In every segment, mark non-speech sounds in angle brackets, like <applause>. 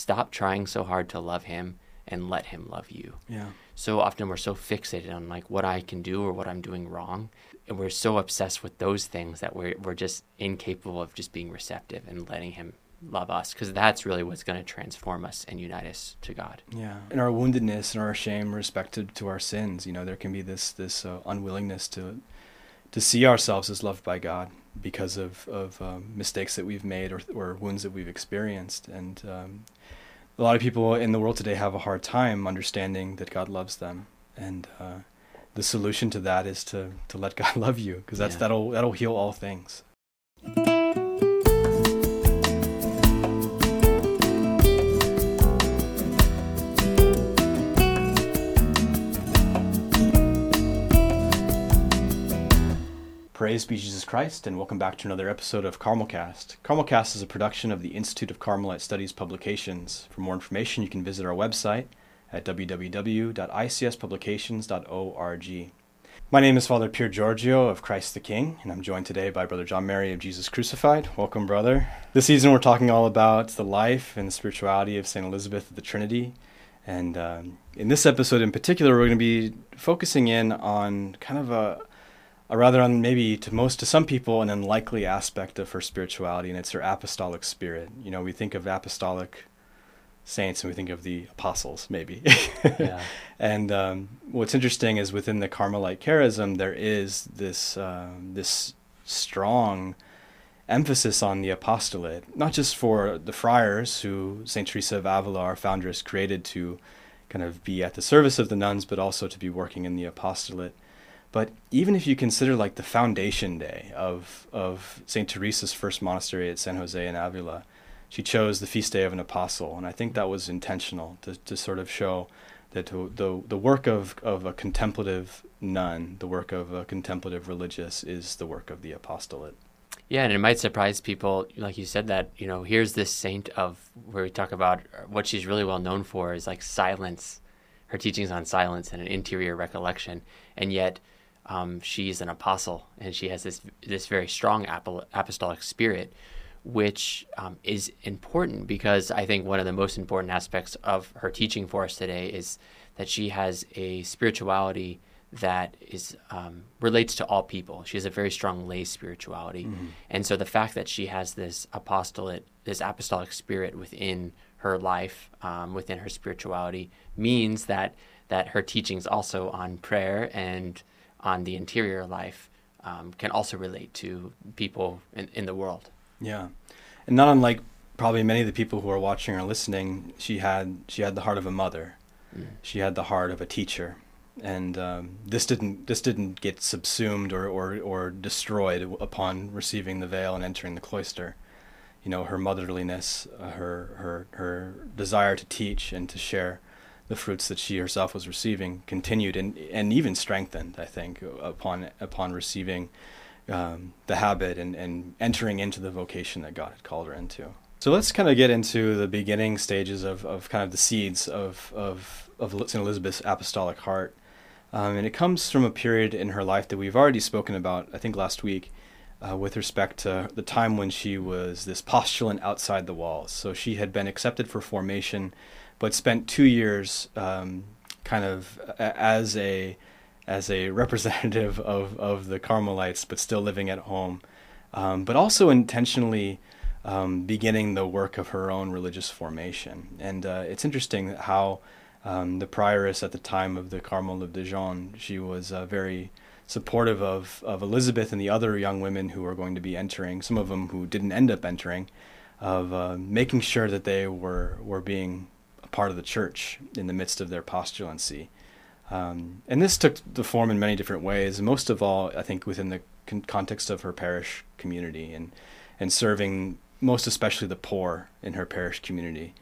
stop trying so hard to love him and let him love you. Yeah. So often we're so fixated on like what I can do or what I'm doing wrong. And we're so obsessed with those things that we're, we're just incapable of just being receptive and letting him love us because that's really what's going to transform us and unite us to God. Yeah. In our woundedness and our shame respected to our sins, you know, there can be this this uh, unwillingness to to see ourselves as loved by God because of of um, mistakes that we've made or or wounds that we've experienced and um, a lot of people in the world today have a hard time understanding that God loves them and uh, the solution to that is to to let <laughs> God love you because that's Yeah. that'll that'll heal all things. Praise be Jesus Christ, and welcome back to another episode of Carmelcast. Carmelcast is a production of the Institute of Carmelite Studies Publications. For more information, you can visit our website at www.icspublications.org. My name is Father Pier Giorgio of Christ the King, and I'm joined today by Brother John Mary of Jesus Crucified. Welcome, brother. This season, we're talking all about the life and the spirituality of St. Elizabeth of the Trinity. And um, in this episode in particular, we're going to be focusing in on kind of a a rather on maybe to most to some people an unlikely aspect of her spirituality and it's her apostolic spirit. You know we think of apostolic saints and we think of the apostles maybe. Yeah. <laughs> and um, what's interesting is within the carmelite charism there is this um, this strong emphasis on the apostolate not just for the friars who saint teresa of avila our foundress created to kind of be at the service of the nuns but also to be working in the apostolate but even if you consider like the foundation day of of Saint Teresa's first monastery at San Jose in Avila, she chose the feast day of an apostle, and I think that was intentional to, to sort of show that the the work of of a contemplative nun, the work of a contemplative religious, is the work of the apostolate. Yeah, and it might surprise people, like you said, that you know, here's this saint of where we talk about what she's really well known for is like silence, her teachings on silence and an interior recollection, and yet um, she's an apostle and she has this this very strong apostolic spirit, which um, is important because I think one of the most important aspects of her teaching for us today is that she has a spirituality that is um, relates to all people. She has a very strong lay spirituality, and so the fact that she has this apostolate, this apostolic spirit within her life, um, within her spirituality, means that that her teachings also on prayer and on the interior life um, can also relate to people in, in the world. Yeah, and not unlike probably many of the people who are watching or listening, she had she had the heart of a mother. She had the heart of a teacher, and um, this didn't this didn't get subsumed or, or or destroyed upon receiving the veil and entering the cloister. You know, her motherliness, uh, her her her desire to teach and to share the fruits that she herself was receiving continued and and even strengthened. I think upon upon receiving um, the habit and, and entering into the vocation that God had called her into. So let's kind of get into the beginning stages of, of kind of the seeds of, of, of St. Elizabeth's apostolic heart. Um, and it comes from a period in her life that we've already spoken about, I think last week, uh, with respect to the time when she was this postulant outside the walls. So she had been accepted for formation, but spent two years um, kind of as a as a <laughs> representative of, of the Carmelites, but still living at home, um, but also intentionally um, beginning the work of her own religious formation. And uh, it's interesting how um, the prioress at the time of the Carmel of Dijon, she was uh, very supportive of, of Elizabeth and the other young women who were going to be entering, some of them who didn't end up entering, of uh, making sure that they were, were being part of the church in the midst of their postulancy. Um, and this took the form in many different ways. Most of all, I think, within the con- context of her parish community and and serving most especially the poor in her parish community.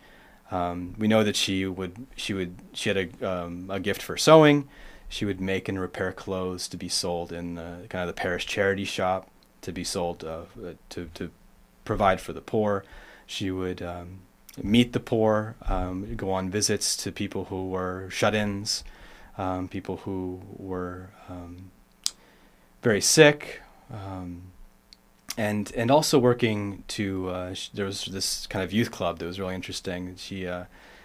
Um, we know that she would she would she had a um, a gift for sewing. She would make and repair clothes to be sold in the, kind of the parish charity shop to be sold uh, to to provide for the poor. She would um, meet the poor, um, go on visits to people who were shut-ins, um, people who were um, very sick, um, and and also working to uh, sh- there was this kind of youth club that was really interesting. She uh,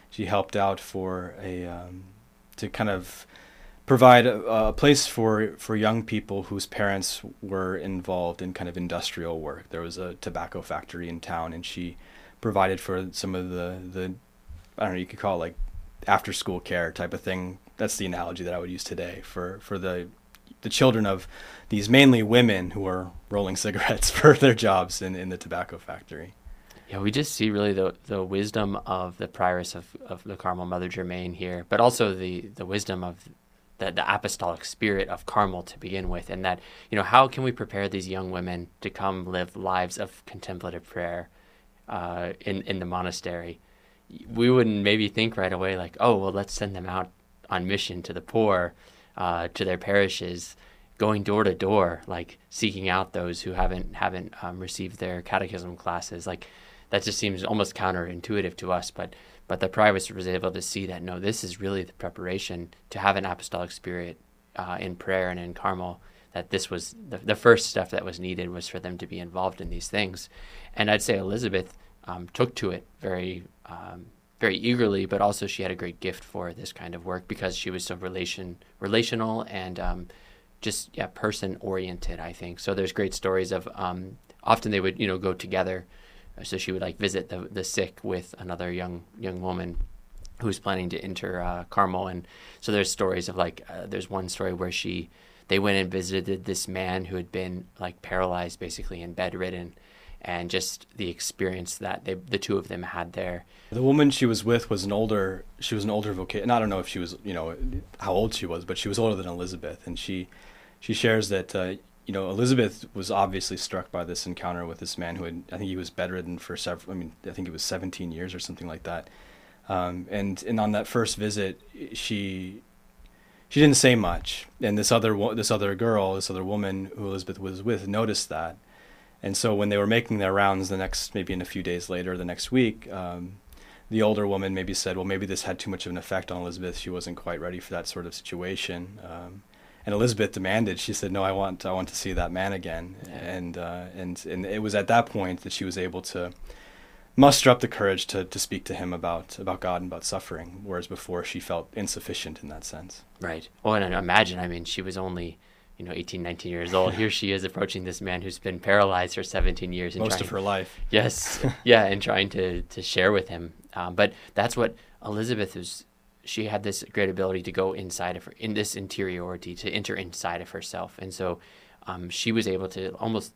she helped out for a um, to kind of provide a, a, place for for young people whose parents were involved in kind of industrial work. There was a tobacco factory in town, and she provided for some of the the I don't know you could call it like after school care type of thing. That's the analogy that I would use today for for the the children of these mainly women who are rolling <laughs> cigarettes for their jobs in, in the tobacco factory. Yeah, we just see really the the wisdom of the prioress of, of the Carmel Mother Germaine here, but also the, the wisdom of the, the apostolic spirit of Carmel to begin with, and that, you know, how can we prepare these young women to come live lives of contemplative prayer uh, in, in the monastery? We wouldn't maybe think right away, like, oh, well, let's send them out on mission to the poor, uh, to their parishes, going door to door, like seeking out those who haven't haven't um, received their catechism classes. Like that just seems almost counterintuitive to us, but but the prioress was able to see that no, this is really the preparation to have an apostolic spirit uh, in prayer and in Carmel. That this was the, the first step that was needed was for them to be involved in these things, and I'd say Elizabeth um, took to it very um, very eagerly, but also she had a great gift for this kind of work because she was so relation relational and um, just yeah person oriented. I think so. There's great stories of um, often they would you know go together, so she would like visit the the sick with another young young woman who's planning to enter uh, Carmel, and so there's stories of like uh, there's one story where she they went and visited this man who had been like paralyzed basically and bedridden and just the experience that they, the two of them had there. The woman she was with was an older. She was an older vocation. I don't know if she was, you know, how old she was, but she was older than Elizabeth, and she, she shares that, uh, you know, Elizabeth was obviously struck by this encounter with this man who had, I think he was bedridden for several. I mean, I think it was 17 years or something like that. Um, and and on that first visit, she she didn't say much, and this other this other girl, this other woman who Elizabeth was with, noticed that and so when they were making their rounds the next, maybe in a few days later, the next week, um, the older woman maybe said, well, maybe this had too much of an effect on Elizabeth. She wasn't quite ready for that sort of situation. Um, and Elizabeth demanded. She said, "No, I want, I want to see that man again." Yeah. And uh, and and it was at that point that she was able to muster up the courage to, to speak to him about about God and about suffering, whereas before she felt insufficient in that sense. Right. Well, and imagine, I mean, she was only you know 18 19 years old. <laughs> Here she is approaching this man who's been paralyzed for 17 years most trying, of her life. Yes. <laughs> Yeah and trying to to share with him. Um, but that's what elizabeth was she had this great ability to go inside of her in this interiority to enter inside of herself. And so um, she was able to almost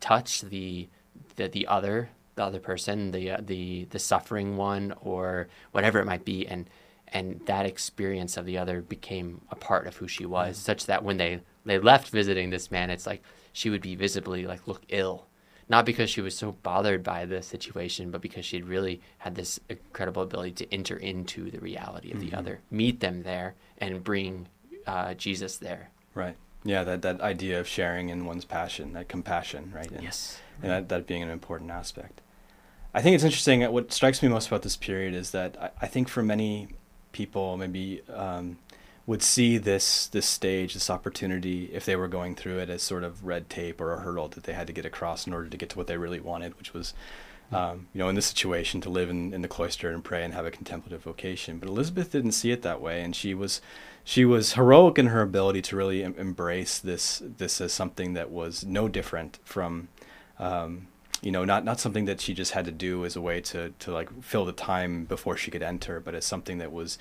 touch the the, the other the other person the uh, the the suffering one or whatever it might be and and that experience of the other became a part of who she was mm-hmm. such that when they they left visiting this man, it's like she would be visibly like look ill. Not because she was so bothered by the situation, but because she had really had this incredible ability to enter into the reality of mm-hmm. the other, meet them there, and bring uh, Jesus there. Right. Yeah, that, that idea of sharing in one's passion, that compassion, right? And, yes. And that, that being an important aspect. I think it's interesting. What strikes me most about this period is that I, I think for many people, maybe um, would see this this stage, this opportunity, if they were going through it as sort of red tape or a hurdle that they had to get across in order to get to what they really wanted, which was, um, you know, in this situation to live in, in the cloister and pray and have a contemplative vocation. But Elizabeth didn't see it that way, and she was she was heroic in her ability to really em- embrace this this as something that was no different from. Um, you know, not not something that she just had to do as a way to to like fill the time before she could enter, but as something that was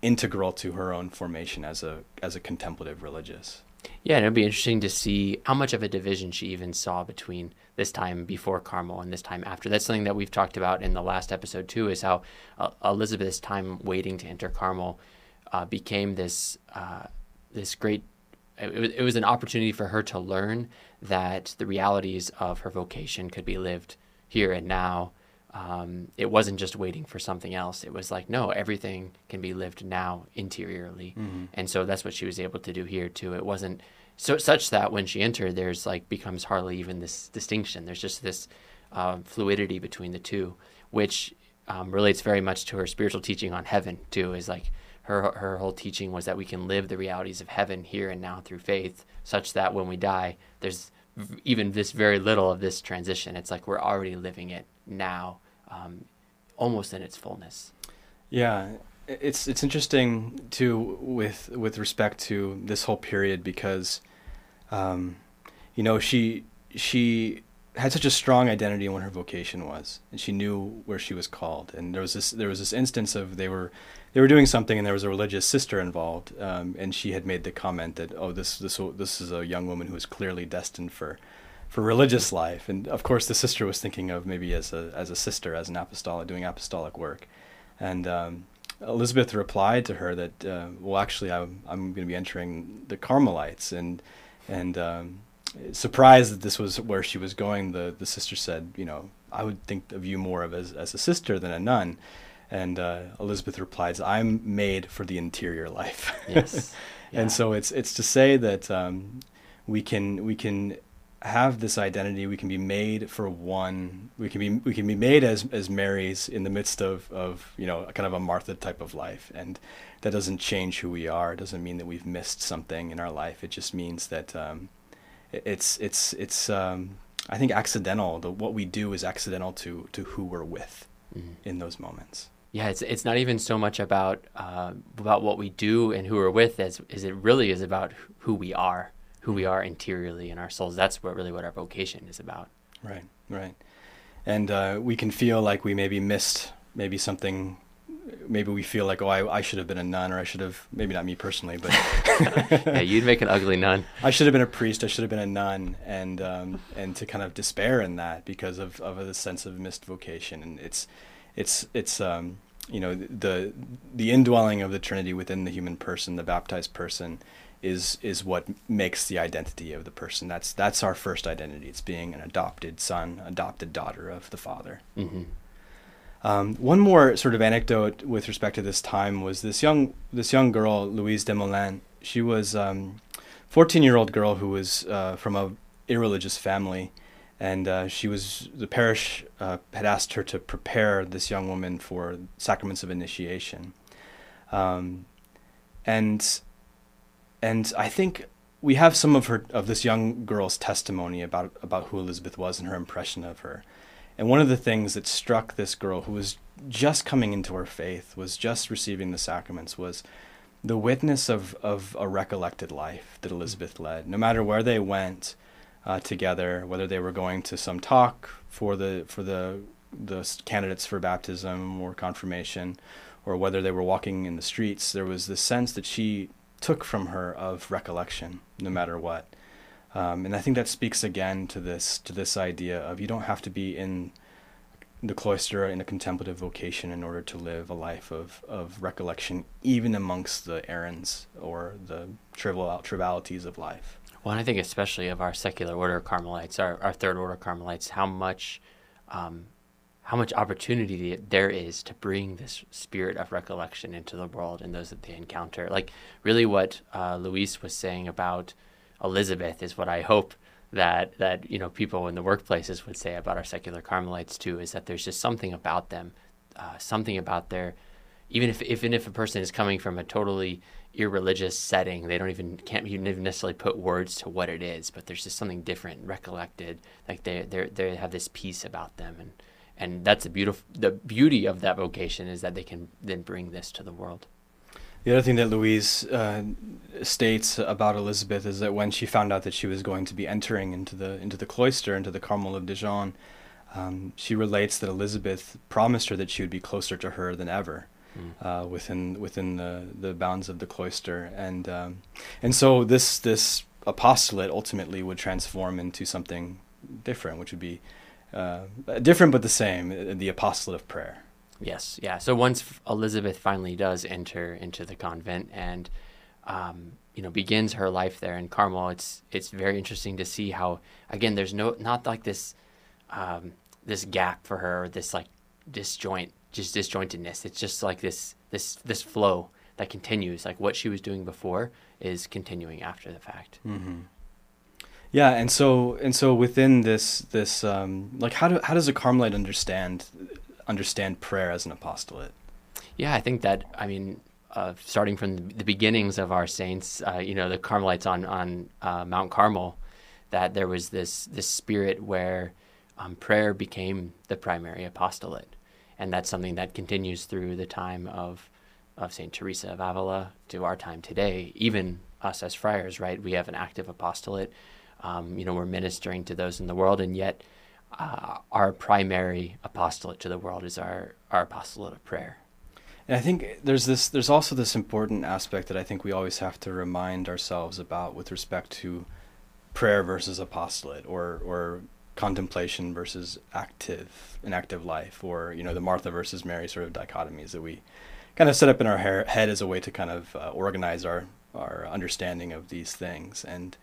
integral to her own formation as a as a contemplative religious. Yeah, and it'd be interesting to see how much of a division she even saw between this time before Carmel and this time after. That's something that we've talked about in the last episode too. Is how uh, Elizabeth's time waiting to enter Carmel uh, became this uh, this great. It was, it was an opportunity for her to learn that the realities of her vocation could be lived here and now um, it wasn't just waiting for something else. It was like, no, everything can be lived now interiorly. Mm-hmm. And so that's what she was able to do here too. It wasn't so such that when she entered, there's like becomes hardly even this distinction. There's just this uh, fluidity between the two, which um, relates very much to her spiritual teaching on heaven too. Is like her her whole teaching was that we can live the realities of heaven here and now through faith, such that when we die, there's even this very little of this transition. It's like we're already living it now, um, almost in its fullness. Yeah, it's it's interesting too with with respect to this whole period because, um, you know, she she had such a strong identity in what her vocation was, and she knew where she was called. And there was this there was this instance of they were they were doing something, and there was a religious sister involved, um, and she had made the comment that oh this this this is a young woman who is clearly destined for for religious life. And of course, the sister was thinking of maybe as a as a sister, as an apostolic, doing apostolic work. And um, Elizabeth replied to her that, uh, well, actually, I'm I'm going to be entering the Carmelites, and and um, surprised that this was where she was going. The the sister said, you know, I would think of you more of as as a sister than a nun. And uh, Elizabeth replies, "I'm made for the interior life." Yes. <laughs> and so it's it's to say that um, we can we can have this identity. We can be made for one. We can be we can be made as as Marys in the midst of of you know kind of a Martha type of life, and that doesn't change who we are. It doesn't mean that we've missed something in our life. It just means that um, it's it's it's um, I think accidental. The, what we do is accidental to to who we're with Mhm. in those moments. Yeah, it's it's not even so much about uh, about what we do and who we're with as is it really is about who we are, who we are interiorly in our souls. That's what really what our vocation is about. Right, right. And uh, we can feel like we maybe missed maybe something. Maybe we feel like, oh, I, I should have been a nun, or I should have, maybe not me personally, but <laughs> yeah, you'd make an ugly nun. <laughs> I should have been a priest. I should have been a nun, and um, and to kind of despair in that because of of the sense of missed vocation, and it's it's it's um, you know the the indwelling of the Trinity within the human person, the baptized person, is is what makes the identity of the person. That's that's our first identity. It's being an adopted son, adopted daughter of the Father. hmm Um, one more sort of anecdote with respect to this time was this young this young girl Louise Desmoulins. She was um, 14 year old girl who was uh, from a irreligious family, and uh, she was the parish uh, had asked her to prepare this young woman for sacraments of initiation, um, and and I think we have some of her of this young girl's testimony about about who Elizabeth was and her impression of her. And one of the things that struck this girl who was just coming into her faith, was just receiving the sacraments, was the witness of, of a recollected life that Elizabeth led. No matter where they went uh, together, whether they were going to some talk for the for the the candidates for baptism or confirmation, or whether they were walking in the streets, there was this sense that she took from her of recollection, no matter what. Um, and I think that speaks again to this to this idea of you don't have to be in the cloister in a contemplative vocation in order to live a life of, of recollection, even amongst the errands or the trivial trivialities of life. Well, I think especially of our secular order Carmelites, our, our third order Carmelites, how much, um, how much opportunity there is to bring this spirit of recollection into the world and those that they encounter. Like really, what uh, Louise was saying about Elizabeth is what I hope that that you know people in the workplaces would say about our secular Carmelites too. Is that there's just something about them, uh, something about their even if even if a person is coming from a totally irreligious setting, they don't even can't even necessarily put words to what it is, but there's just something different, recollected. Like they they they have this peace about them, and and that's the beautiful the beauty of that vocation is that they can then bring this to the world. The other thing that Louise uh, states about Elizabeth is that when she found out that she was going to be entering into the into the cloister, into the Carmel of Dijon, um, she relates that Elizabeth promised her that she would be closer to her than ever. Uh, within within the, the bounds of the cloister, and um, and so this this apostolate ultimately would transform into something different, which would be uh, different but the same, uh, the apostolate of prayer. Yes, yeah. So once Elizabeth finally does enter into the convent and um, you know begins her life there in Carmel, it's it's very interesting to see how again there's no not like this um, this gap for her, this like disjoint just disjointedness. It's just like this this this flow that continues. Like what she was doing before is continuing after the fact. Mm-hmm. Yeah, and so and so within this this um, like how do how does a Carmelite understand understand prayer as an apostolate? Yeah, I think that I mean, uh, starting from the beginnings of our saints, uh, you know, the Carmelites on on uh, Mount Carmel, that there was this this spirit where um, prayer became the primary apostolate, and that's something that continues through the time of of Saint Teresa of Avila to our time today. Even us as friars, right? We have an active apostolate. Um, you know, we're ministering to those in the world, and yet uh, our primary apostolate to the world is our our apostolate of prayer. And I think there's this there's also this important aspect that I think we always have to remind ourselves about with respect to prayer versus apostolate or or contemplation versus active an active life or you know the Martha versus Mary sort of dichotomies that we kind of set up in our head as a way to kind of uh, organize our our understanding of these things. And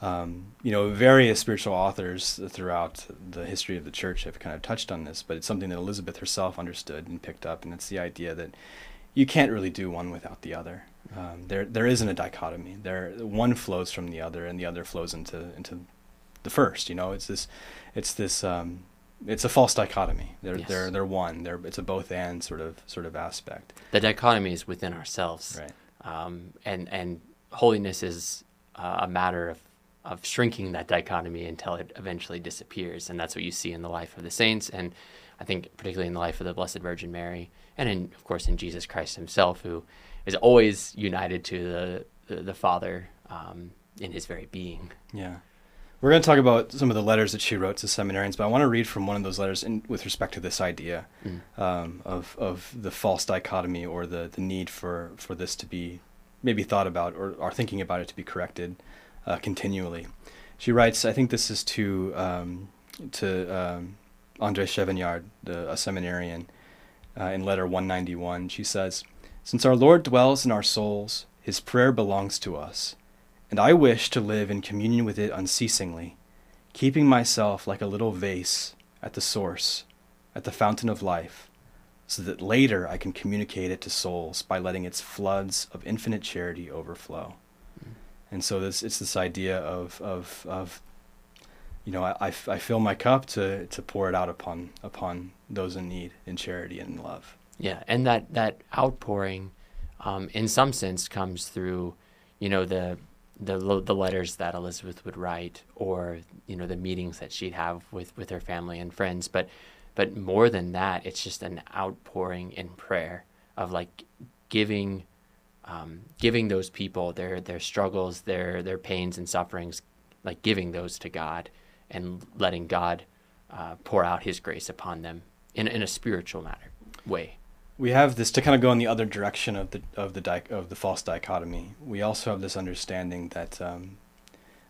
um, you know various spiritual authors throughout the history of the church have kind of touched on this but it's something that Elizabeth herself understood and picked up and it's the idea that you can't really do one without the other. Um, there there isn't a dichotomy. There one flows from the other and the other flows into into the first. You know, it's this, it's this, um, it's a false dichotomy. They're yes. they're they're one. They're it's a both and sort of sort of aspect. The dichotomy is within ourselves, right? Um, and and holiness is uh, a matter of of shrinking that dichotomy until it eventually disappears, and that's what you see in the life of the saints, and I think particularly in the life of the Blessed Virgin Mary, and in of course in Jesus Christ Himself, who is always united to the the, the Father um, in His very being. Yeah. We're going to talk about some of the letters that she wrote to seminarians, but I want to read from one of those letters in, with respect to this idea mm. um, of of the false dichotomy or the, the need for, for this to be maybe thought about or, or thinking about it to be corrected uh, continually. She writes, I think this is to um, to um, Andre Chevignard, the, a seminarian, uh, in letter 191. She says, Since our Lord dwells in our souls, his prayer belongs to us and I wish to live in communion with it unceasingly, keeping myself like a little vase at the source, at the fountain of life, so that later I can communicate it to souls by letting its floods of infinite charity overflow. Mm. And so this it's this idea of of of you know I, I, fill my cup to to pour it out upon upon those in need in charity and in love. Yeah, and that that outpouring, um, in some sense, comes through, you know, the the the letters that Elizabeth would write, or you know the meetings that she'd have with with her family and friends. But but more than that, it's just an outpouring in prayer of like giving um, giving those people their their struggles, their their pains and sufferings, like giving those to God and letting God uh, pour out His grace upon them in in a spiritual matter way we have this to kind of go in the other direction of the of the di- of the false dichotomy. We also have this understanding that um,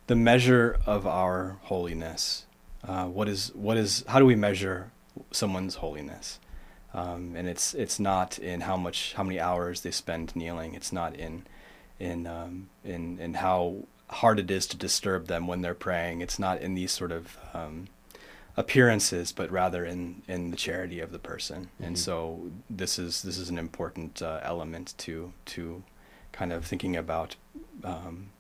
the measure of our holiness, uh, what is what is how do we measure someone's holiness? Um, and it's it's not in how much how many hours they spend kneeling. It's not in in um, in in how hard it is to disturb them when they're praying. It's not in these sort of um, appearances, but rather in, in the charity of the person. Mm-hmm. And so this is this is an important uh, element to to kind of thinking about um,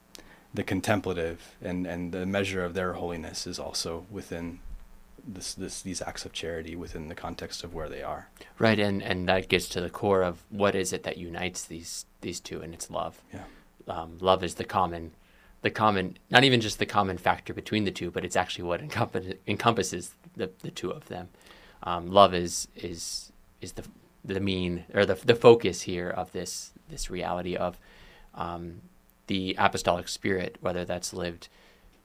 the contemplative and, and the measure of their holiness is also within this, this these acts of charity within the context of where they are. Right, and and that gets to the core of what is it that unites these these two, and it's love. Yeah, um, love is the common the common, not even just the common factor between the two, but it's actually what encompass, encompasses the, the two of them. Um, love is is is the the mean or the the focus here of this this reality of um, the apostolic spirit, whether that's lived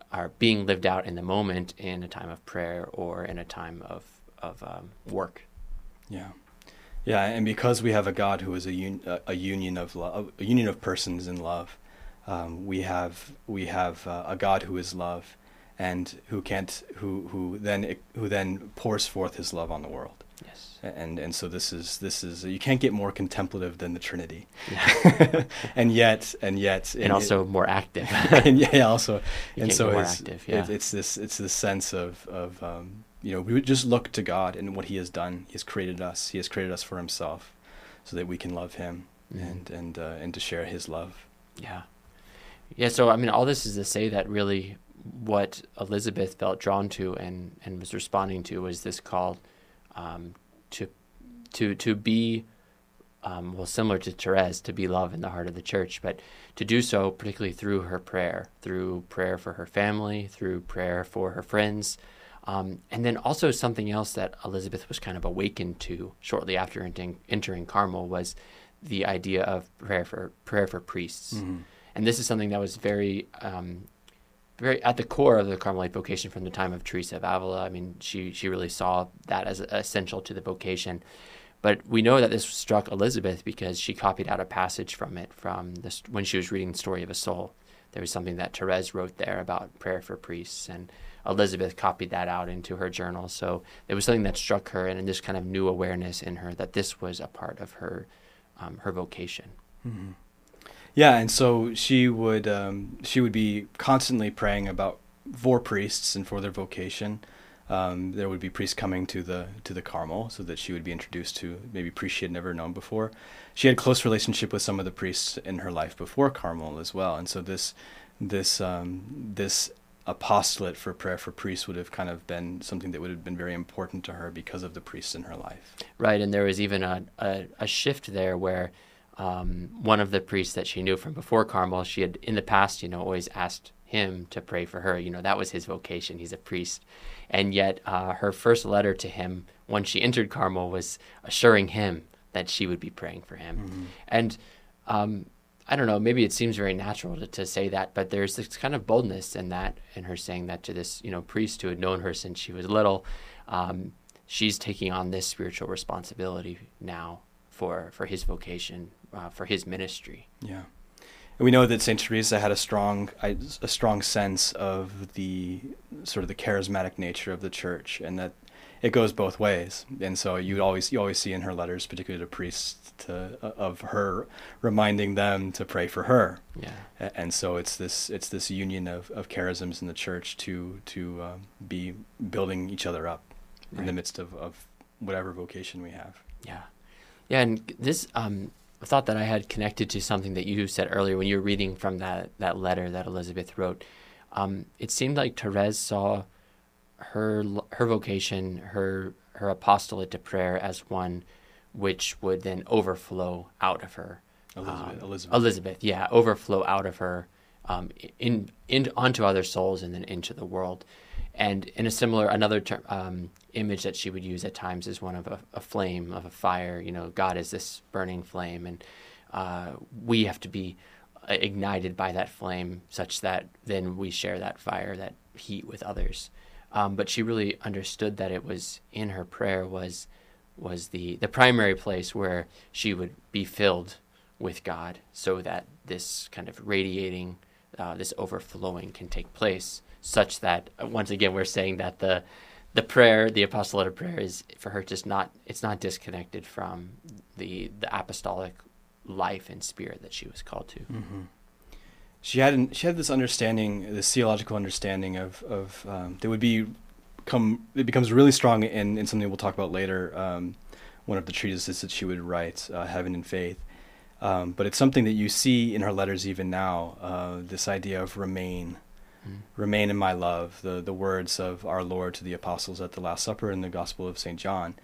are being lived out in the moment in a time of prayer or in a time of of um, work. Yeah, yeah, and because we have a God who is a un- a union of love, a union of persons in love, um, we have we have uh, a God who is love, and who can't who who then who then pours forth His love on the world. Yes. And and so this is this is you can't get more contemplative than the Trinity. Yeah. <laughs> and yet and yet and, also it, more active. <laughs> and yeah, also you and so it's, active, yeah. it, it's this it's this sense of of um, you know we would just look to God and what He has done. He has created us. He has created us for Himself, so that we can love Him mm. and and uh, and to share His love. Yeah. Yeah, so I mean, all this is to say that really what Elizabeth felt drawn to and, and was responding to was this call um, to to to be um, well, similar to Therese, to be love in the heart of the church, but to do so particularly through her prayer, through prayer for her family, through prayer for her friends, um, and then also something else that Elizabeth was kind of awakened to shortly after entering, entering Carmel was the idea of prayer for prayer for priests, mm-hmm. And this is something that was very um, very at the core of the Carmelite vocation from the time of Teresa of Avila. I mean, she she really saw that as essential to the vocation. But we know that this struck Elizabeth because she copied out a passage from it from this when she was reading the story of a soul. There was something that Therese wrote there about prayer for priests, and Elizabeth copied that out into her journal. So it was something that struck her, and this kind of new awareness in her that this was a part of her um, her vocation. Mm-hmm. Yeah, and so she would um, she would be constantly praying about for priests and for their vocation. Um, there would be priests coming to the to the Carmel, so that she would be introduced to maybe priests she had never known before. She had close relationship with some of the priests in her life before Carmel as well, and so this this um, this apostolate for prayer for priests would have kind of been something that would have been very important to her because of the priests in her life. Right, and there was even a, a, a shift there where um, one of the priests that she knew from before Carmel, she had in the past, you know, always asked him to pray for her. You know, that was his vocation. He's a priest. And yet, uh, her first letter to him when she entered Carmel was assuring him that she would be praying for him. Mm-hmm. And um, I don't know, maybe it seems very natural to, to, say that, but there's this kind of boldness in that, in her saying that to this, you know, priest who had known her since she was little. Um, she's taking on this spiritual responsibility now for for his vocation uh, for his ministry. Yeah, and we know that Saint Teresa had a strong a strong sense of the sort of the charismatic nature of the church, and that it goes both ways. And so you always you always see in her letters, particularly to priests, to, uh, of her reminding them to pray for her. Yeah. And so it's this it's this union of, of charisms in the church to to uh, be building each other up right. in the midst of, of whatever vocation we have. Yeah. Yeah, and this um, thought that I had connected to something that you said earlier when you were reading from that, that letter that Elizabeth wrote. Um, it seemed like Therese saw her her vocation, her her apostolate to prayer as one which would then overflow out of her. Elizabeth, um, Elizabeth. Elizabeth, yeah, overflow out of her um, in, in onto other souls and then into the world. And in a similar, another term, um, image that she would use at times is one of a, a, flame, of a fire. You know, God is this burning flame, and uh, we have to be uh, ignited by that flame such that then we share that fire, that heat with others. Um, but she really understood that it was in her prayer was was the the primary place where she would be filled with God, so that this kind of radiating, uh, this overflowing can take place such that uh, once again we're saying that the the prayer, the apostolate of prayer, is for her just not it's not disconnected from the the apostolic life and spirit that she was called to. Mm-hmm. She had she had this understanding, this theological understanding of of um, that would be come it becomes really strong in in something we'll talk about later. Um, one of the treatises that she would write, uh, Heaven in Faith. Um, but it's something that you see in her letters even now. Uh, this idea of remain, Remain in my love, the, the words of our Lord to the apostles at the Last Supper in the Gospel of St. John.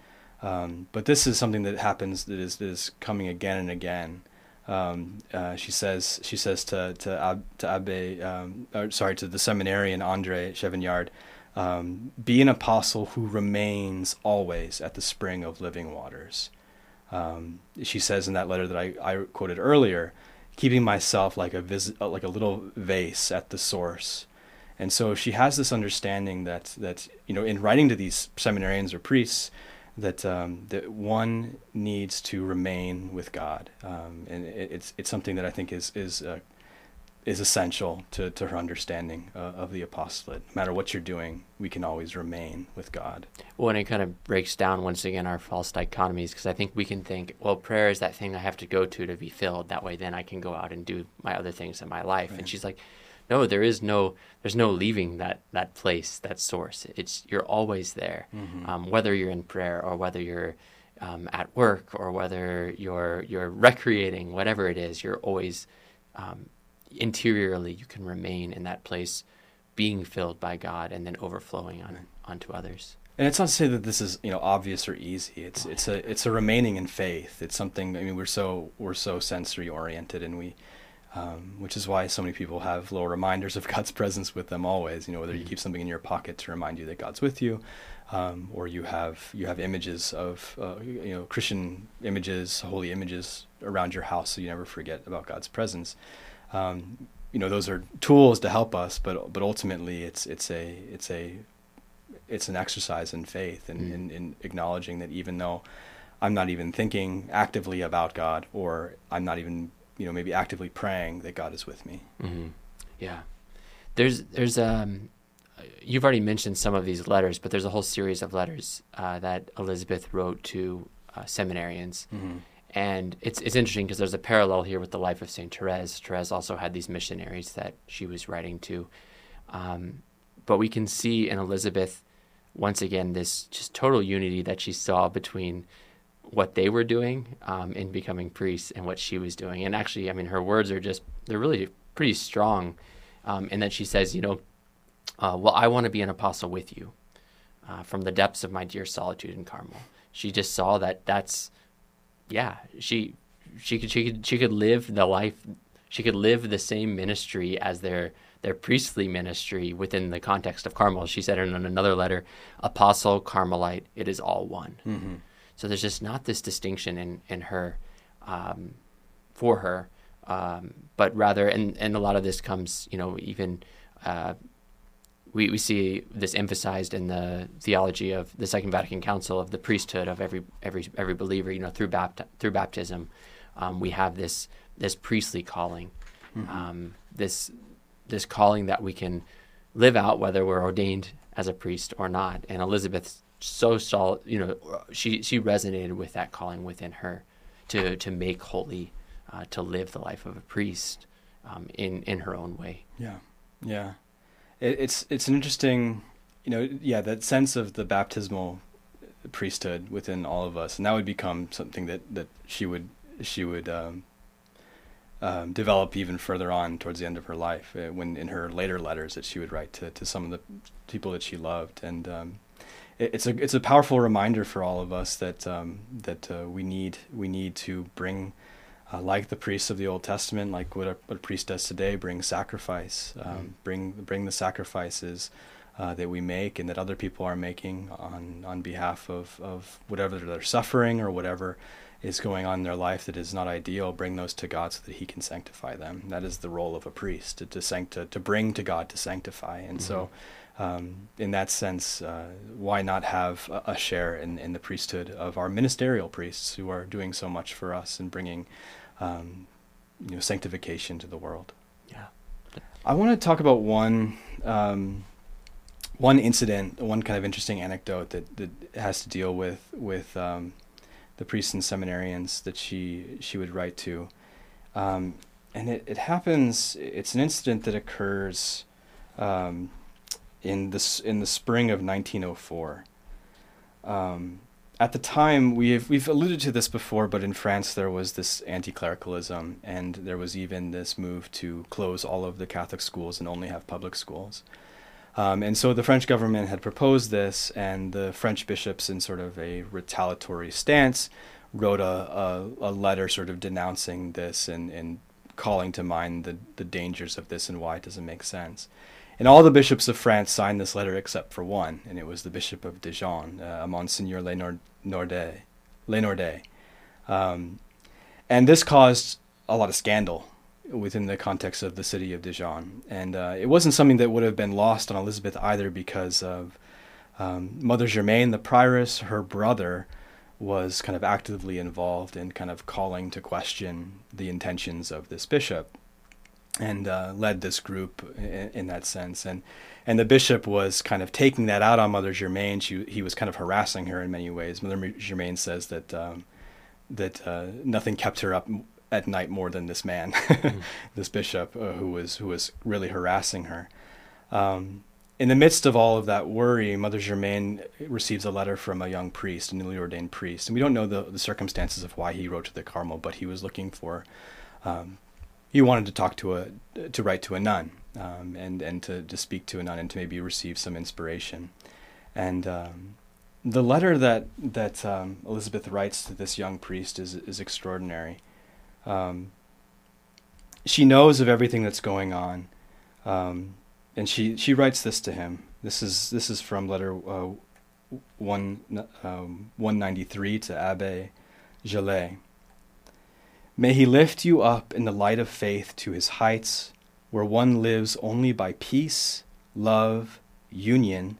Um, but this is something that happens that is, is coming again and again. Um, uh, she says she says to to, Ab, to Abbe, um, or, sorry to the seminarian Andre Chevignard, um, be an apostle who remains always at the spring of living waters. Um, she says in that letter that I, I quoted earlier, keeping myself like a vis- uh, like a little vase at the source. And so she has this understanding that that you know in writing to these seminarians or priests that um, that one needs to remain with God, um, and it, it's it's something that I think is is uh, is essential to, to her understanding uh, of the apostolate. No matter what you're doing, we can always remain with God. Well, and it kind of breaks down once again our false dichotomies because I think we can think, well, prayer is that thing I have to go to to be filled. That way, then I can go out and do my other things in my life. Right. And she's like, no, there is no, there's no leaving that that place, that source. It's you're always there, mm-hmm. um, whether you're in prayer or whether you're um, at work or whether you're you're recreating, whatever it is, you're always um, interiorly you can remain in that place being filled by God and then overflowing on onto others. And it's not to say that this is you know obvious or easy. It's it's a it's a remaining in faith. It's something. I mean, we're so we're so sensory oriented, and we, um, which is why so many people have little reminders of <laughs> God's presence with them always. You know, whether you keep something in your pocket to remind you that God's with you, um, or you have you have images of uh, you know Christian images, holy images around your house, so you never forget about God's presence. Um, you know, those are tools to help us, but but ultimately, it's it's a it's a it's an exercise in faith and Mm. in, in acknowledging that even though I'm not even thinking actively about God, or I'm not even you know maybe actively praying that God is with me. hmm Yeah, there's there's um, you've already mentioned some of these letters, but there's a whole series of letters uh, that Elizabeth wrote to uh, seminarians, Mm-hmm. And it's it's interesting because there's a parallel here with the life of Saint Therese. Therese also had these missionaries that she was writing to, um, but we can see in Elizabeth once again this just total unity that she saw between what they were doing um, in becoming priests and what she was doing. And actually, I mean, her words are just, they're really pretty strong um, in that she says, you know, uh, well, I want to be an apostle with you uh, from the depths of my dear solitude in Carmel. She just saw that that's, yeah, she, she could, she could, she could live the life, she could live the same ministry as their, their priestly ministry within the context of Carmel. She said in another letter, apostle, Carmelite, it is all one. Mm-hmm. So there's just not this distinction in in her, um, for her, um, but rather, and and a lot of this comes, you know, even. Uh, we, we see this emphasized in the theology of the Second Vatican Council of the priesthood of every every every believer. You know, through bapt- through baptism, um, we have this this priestly calling, um, this this calling that we can live out whether we're ordained as a priest or not. And Elizabeth so saw, you know, she she resonated with that calling within her to to make holy, uh, to live the life of a priest um, in in her own way. Yeah, yeah. It, it's it's an interesting, you know, yeah, that sense of the baptismal priesthood within all of us, and that would become something that that she would she would um, um, develop even further on towards the end of her life, uh, when in her later letters that she would write to to some of the people that she loved, and um, it, it's a it's a powerful reminder for all of us that um, that uh, we need we need to bring uh, like the priests of the Old Testament, like what a, what a priest does today, bring sacrifice, um, Mhm. bring bring the sacrifices uh, that we make and that other people are making on on behalf of of whatever they're suffering or whatever is going on in their life that is not ideal. Bring those to God so that He can sanctify them. That is the role of a priest to to, sanct- to bring to God to sanctify. And so. Um, in that sense, uh, why not have a, a share in, in the priesthood of our ministerial priests who are doing so much for us and bringing, um, you know, sanctification to the world? Yeah. I want to talk about one um, one incident, one kind of interesting anecdote that, that has to deal with with um, the priests and seminarians that she she would write to, um, and it, it happens. It's an incident that occurs um, in this in the spring of 1904. Um, at the time, we've we've alluded to this before, but in France there was this anti-clericalism, and there was even this move to close all of the Catholic schools and only have public schools. Um, and so the French government had proposed this, and the French bishops, in sort of a retaliatory stance, wrote a, a, a letter sort of denouncing this and, and calling to mind the, the dangers of this and why it doesn't make sense. And all the bishops of France signed this letter except for one, and it was the Bishop of Dijon, uh, Monsignor Le Nordez. Lenordet. Um, and this caused a lot of scandal within the context of the city of Dijon. And uh, it wasn't something that would have been lost on Elizabeth either because of um, Mother Germaine, the prioress, her brother, was kind of actively involved in kind of calling to question the intentions of this bishop and uh, led this group in, in, that sense. And and the bishop was kind of taking that out on Mother Germaine. She he was kind of harassing her in many ways. Mother Germaine says that um, that uh, nothing kept her up at night more than this man, mm. <laughs> this bishop uh, who was who was really harassing her. Um, in the midst of all of that worry, Mother Germaine receives a letter from a young priest, a newly ordained priest, and we don't know the, the circumstances of why he wrote to the Carmel, but he was looking for, um, he wanted to talk to a, to write to a nun, um, and and to, to speak to a nun and to maybe receive some inspiration, and um, the letter that that um, Elizabeth writes to this young priest is is extraordinary. Um, she knows of everything that's going on, um, and she she writes this to him. This is this is from letter uh, one ninety three to Abbe Gelée. May he lift you up in the light of faith to his heights, where one lives only by peace, love, union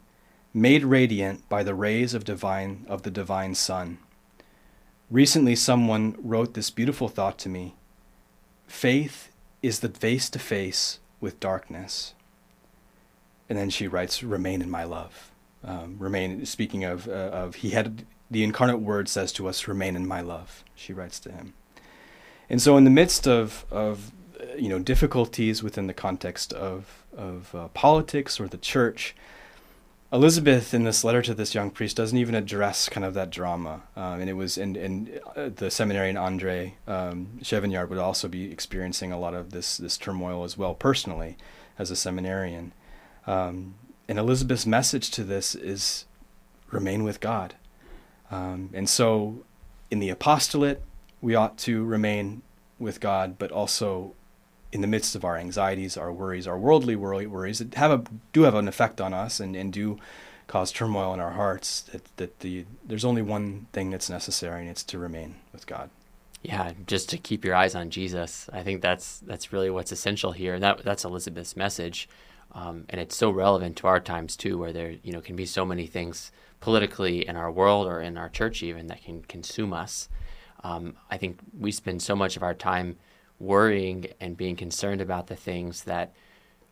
made radiant by the rays of divine of the divine sun. Recently someone wrote this beautiful thought to me. Faith is the face to face with darkness. And then she writes, "Remain in my love." Um, remain. Speaking of uh, of, he had the incarnate word says to us, "Remain in my love." She writes to him. And so, in the midst of of uh, you know difficulties within the context of of uh, politics or the church, Elizabeth, in this letter to this young priest, doesn't even address kind of that drama, um, and it was in, in uh, the seminarian Andre um, Chevignard would also be experiencing a lot of this this turmoil as well personally, as a seminarian. Um, and Elizabeth's message to this is remain with God, um, and so in the apostolate we ought to remain with God, but also in the midst of our anxieties, our worries, our worldly worries that have a do have an effect on us and, and do cause turmoil in our hearts, that, that the there's only one thing that's necessary and it's to remain with God. Yeah, just to keep your eyes on Jesus. I think that's that's really what's essential here. That that's Elizabeth's message. Um, and it's so relevant to our times too, where there you know can be so many things politically in our world or in our church even that can consume us. Um, I think we spend so much of our time worrying and being concerned about the things that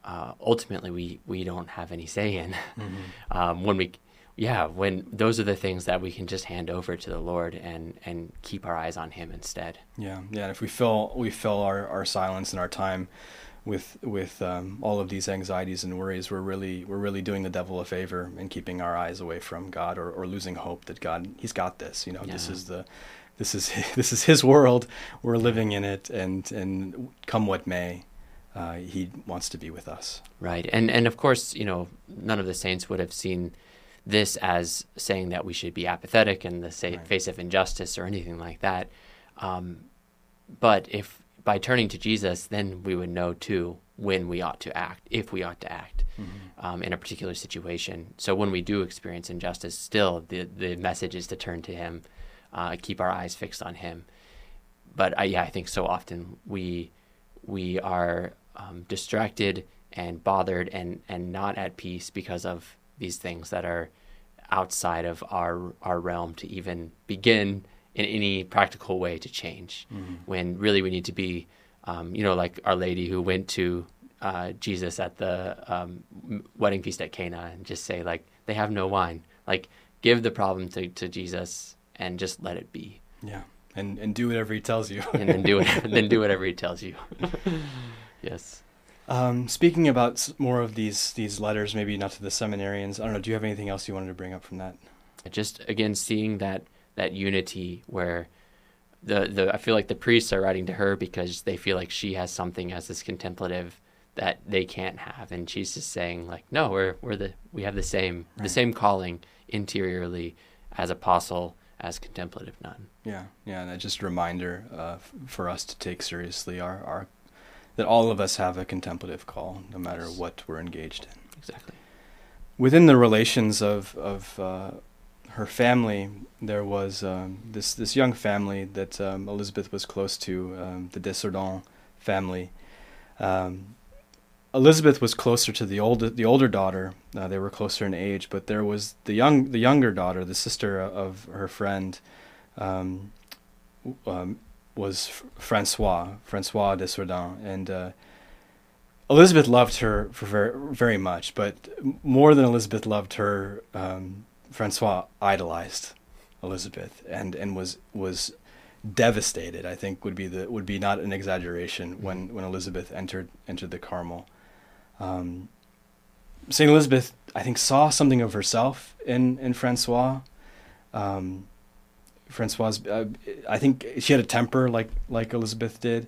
uh, ultimately we, we don't have any say in. Mm-hmm. <laughs> um, when we, yeah, when those are the things that we can just hand over to the Lord and, and keep our eyes on Him instead. Yeah, yeah. And if we fill we fill our, our silence and our time with with um, all of these anxieties and worries, we're really we're really doing the devil a favor and keeping our eyes away from God or, or losing hope that God He's got this. You know, yeah. this is the this is <laughs> this is his world. We're living in it, and and come what may, uh, he wants to be with us. Right, and and of course, you know, none of the saints would have seen this as saying that we should be apathetic in the say, right. face of injustice or anything like that. Um, but if by turning to Jesus, then we would know too when we ought to act, if we ought to act mm-hmm. um, in a particular situation. So when we do experience injustice, still the the message is to turn to Him uh, keep our eyes fixed on Him. But I, yeah, I think so often we we are um, distracted and bothered and and not at peace because of these things that are outside of our our realm to even begin in any practical way to change. Mm-hmm. When really we need to be, um, you know, like Our Lady who went to uh, Jesus at the um, wedding feast at Cana and just say like they have no wine. Like give the problem to, to Jesus and just let it be. Yeah, and and do whatever he tells you. and then do it. <laughs> then do whatever he tells you. <laughs> yes. Um, speaking about more of these these letters, maybe not to the seminarians. I don't know. Do you have anything else you wanted to bring up from that? Just again, seeing that that unity where the the I feel like the priests are writing to her because they feel like she has something as this contemplative that they can't have, and she's just saying like, no, we're we're the we have the same right. the same calling interiorly as apostle as contemplative nun. Yeah, yeah, and just a reminder uh, for us to take seriously our, our that all of us have a contemplative call, no matter yes. what we're engaged in. Exactly. Within the relations of of uh, her family, there was um, this this young family that um, Elizabeth was close to, um, the de Sourdons family. Um, Elizabeth was closer to the older the older daughter. Uh, they were closer in age, but there was the young the younger daughter, the sister of her friend, um, um, was Francois Francois de Sourdon, and uh, Elizabeth loved her for very very much. But more than Elizabeth loved her, um, Francois idolized Elizabeth and and was was devastated. I think would be the would be not an exaggeration when when Elizabeth entered entered the Carmel. Um, Saint Elizabeth, I think, saw something of herself in in Francois. Um, Francois, uh, I think she had a temper like like Elizabeth did,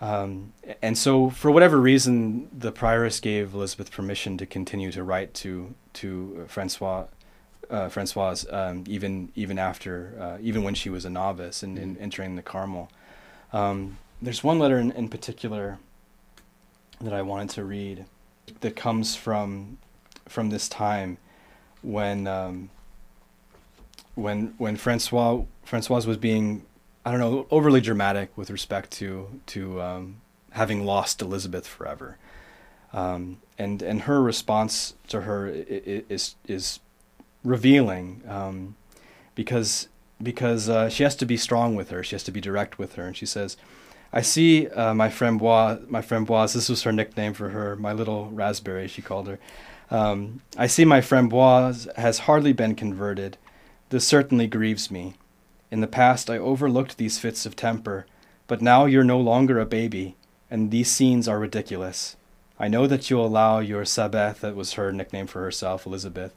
um, and so for whatever reason, the prioress gave Elizabeth permission to continue to write to to Francois uh, Francoise, um, even even after uh, even when she was a novice and, and entering the Carmel. Um, there's one letter in, in particular that I wanted to read that comes from from this time when um, when when Francois Francoise was being I don't know overly dramatic with respect to to um, having lost Elizabeth forever, um, and and her response to her is is revealing um, because because uh, she has to be strong with her she has to be direct with her and she says. I see uh, my Framboise, my Framboise, this was her nickname for her, my little raspberry, she called her. Um, I see my Framboise has hardly been converted. This certainly grieves me. In the past, I overlooked these fits of temper, but now you're no longer a baby, and these scenes are ridiculous. I know that you'll allow your Sabeth, that was her nickname for herself, Elizabeth.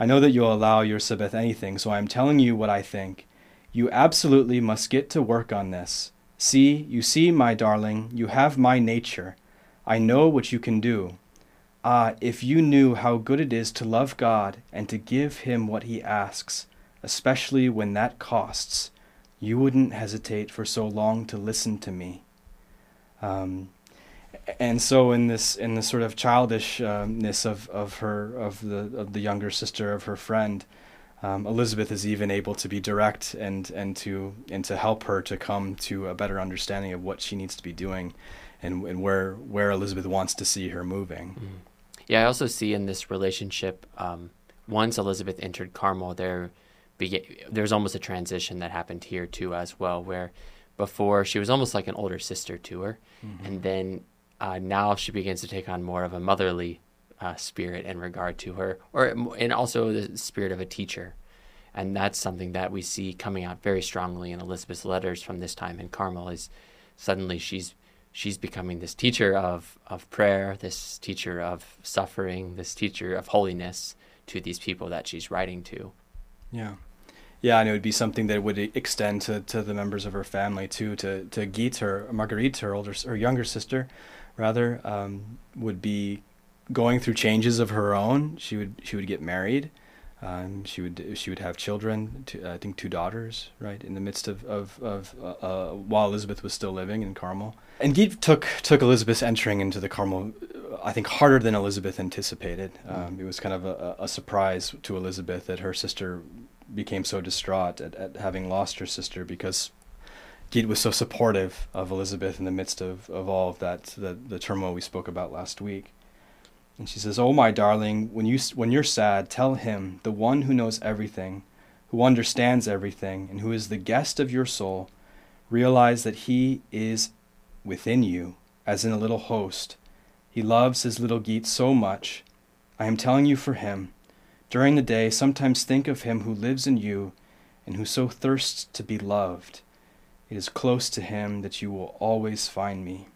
I know that you'll allow your Sabeth anything, so I'm telling you what I think. You absolutely must get to work on this. See, you see, my darling, you have my nature. I know what you can do. Ah, if you knew how good it is to love God and to give Him what He asks especially when that costs, you wouldn't hesitate for so long to listen to me. Um, and so in this in this sort of childishness of, of her of the of the younger sister of her friend, um, Elizabeth is even able to be direct and and to and to help her to come to a better understanding of what she needs to be doing, and and where where Elizabeth wants to see her moving. Mm. Yeah, I also see in this relationship, um, once Elizabeth entered Carmel, there there's almost a transition that happened here too as well, where before she was almost like an older sister to her, mm-hmm. and then uh, now she begins to take on more of a motherly uh, spirit in regard to her, or and also the spirit of a teacher, and that's something that we see coming out very strongly in Elizabeth's letters from this time in Carmel. Is suddenly she's she's becoming this teacher of of prayer, this teacher of suffering, this teacher of holiness to these people that she's writing to. Yeah. Yeah, and it would be something that would extend to, to the members of her family too. To to Guite, her Marguerite, her older, her younger sister, rather, um, would be going through changes of her own. She would she would get married. Um, she would she would have children. To, I think two daughters, right, in the midst of of, of uh, uh, while Elizabeth was still living in Carmel. And Guite took took Elizabeth's entering into the Carmel, I think, harder than Elizabeth anticipated. Um, it was kind of a, a surprise to Elizabeth that her sister became so distraught at, at having lost her sister because Guite was so supportive of Elizabeth in the midst of, of all of that, the, the turmoil we spoke about last week. And she says, Oh, my darling, when, you, when you're sad, tell him, the one who knows everything, who understands everything, and who is the guest of your soul, realize that he is within you, as in a little host. He loves his little Guite so much. I am telling you for him. During the day, sometimes think of him who lives in you and who so thirsts to be loved. It is close to him that you will always find me.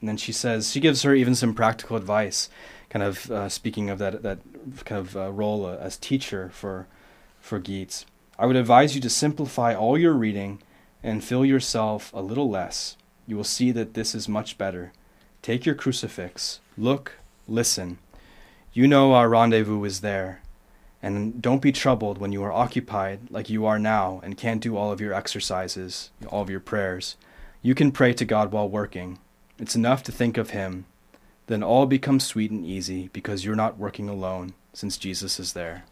And then she says, she gives her even some practical advice, kind of uh, speaking of that, that kind of uh, role uh, as teacher for, for Guites. I would advise you to simplify all your reading and fill yourself a little less. You will see that this is much better. Take your crucifix, look, listen. You know our rendezvous is there. And don't be troubled when you are occupied like you are now and can't do all of your exercises, all of your prayers. You can pray to God while working. It's enough to think of Him. Then all becomes sweet and easy because you're not working alone, since Jesus is there.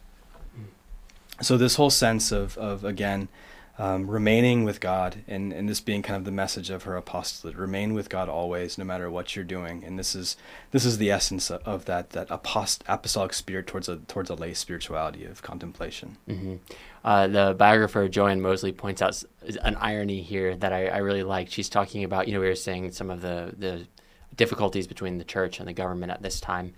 So, this whole sense of, of again, um, remaining with God, and, and this being kind of the message of her apostolate, remain with God always, no matter what you're doing. And this is this is the essence of, of that that apost- apostolic spirit towards a towards a lay spirituality of contemplation. Mm-hmm. Uh, the biographer Joanne Mosley points out an irony here that I, I really like. She's talking about you know we were saying some of the the difficulties between the church and the government at this time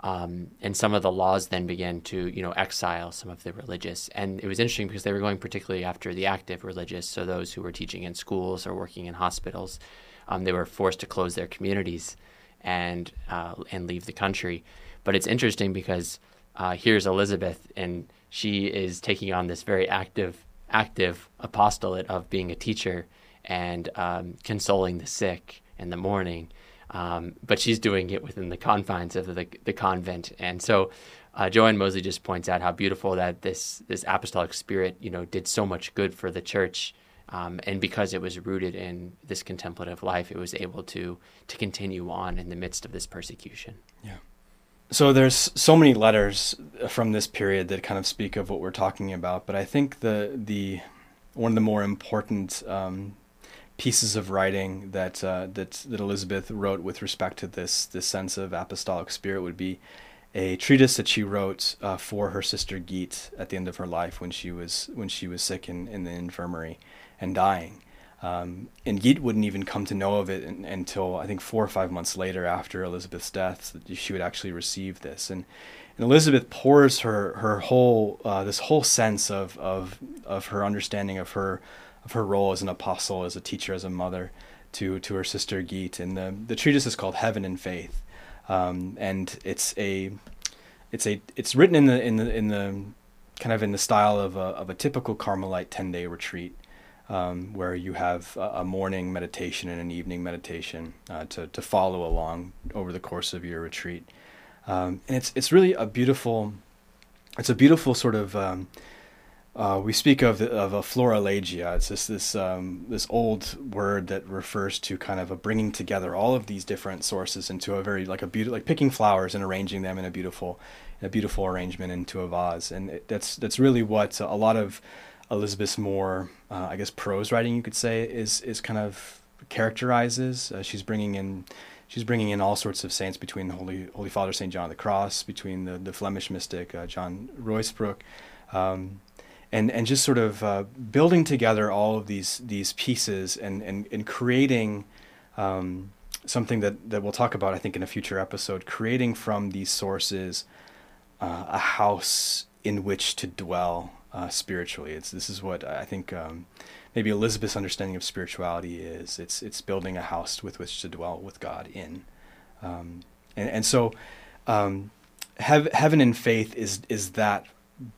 um, and some of the laws then began to, you know, exile some of the religious. And it was interesting because they were going particularly after the active religious, so those who were teaching in schools or working in hospitals. Um, they were forced to close their communities and uh, and leave the country. But it's interesting because uh, here's Elizabeth, and she is taking on this very active active apostolate of being a teacher and um, consoling the sick in the morning Um, but she's doing it within the confines of the, the convent. And so uh, Joanne Mosley just points out how beautiful that this, this apostolic spirit, you know, did so much good for the church. Um, and because it was rooted in this contemplative life, it was able to, to continue on in the midst of this persecution. Yeah. So there's so many letters from this period that kind of speak of what we're talking about, but I think the the one of the more important um, pieces of writing that uh, that that Elizabeth wrote with respect to this this sense of apostolic spirit would be a treatise that she wrote uh, for her sister Guite at the end of her life when she was when she was sick in, in the infirmary and dying. Um, and Guite wouldn't even come to know of it in, until I think four or five months later after Elizabeth's death that she would actually receive this. And, and Elizabeth pours her her whole uh, this whole sense of, of of her understanding of her of her role as an apostle, as a teacher, as a mother to to her sister Guite. And the the treatise is called Heaven in Faith, um, and it's a it's a it's written in the in the in the kind of in the style of a of a typical Carmelite ten day retreat um, where you have a, morning meditation and an evening meditation uh, to, to follow along over the course of your retreat. Um, and it's, it's really a beautiful, it's a beautiful sort of, um, uh, we speak of, of a florilegia. It's this, this, um, this old word that refers to kind of a bringing together all of these different sources into a very, like a beautiful, like picking flowers and arranging them in a beautiful, a beautiful arrangement into a vase. And it, that's, that's really what a lot of, Elizabeth's more, uh, I guess, prose writing, you could say, is is kind of characterizes. Uh, she's bringing in, she's bringing in all sorts of saints between the Holy Holy Father Saint John of the Cross, between the the Flemish mystic uh, John Ruysbroeck, um, and and just sort of uh, building together all of these these pieces and and and creating. Um, something that, that we'll talk about, I think, in a future episode, creating from these sources uh, a house in which to dwell uh, spiritually. It's this is what I think um, maybe Elizabeth's understanding of spirituality is. It's it's building a house with which to dwell with God in, um, and and so um, hev- heaven in faith is is that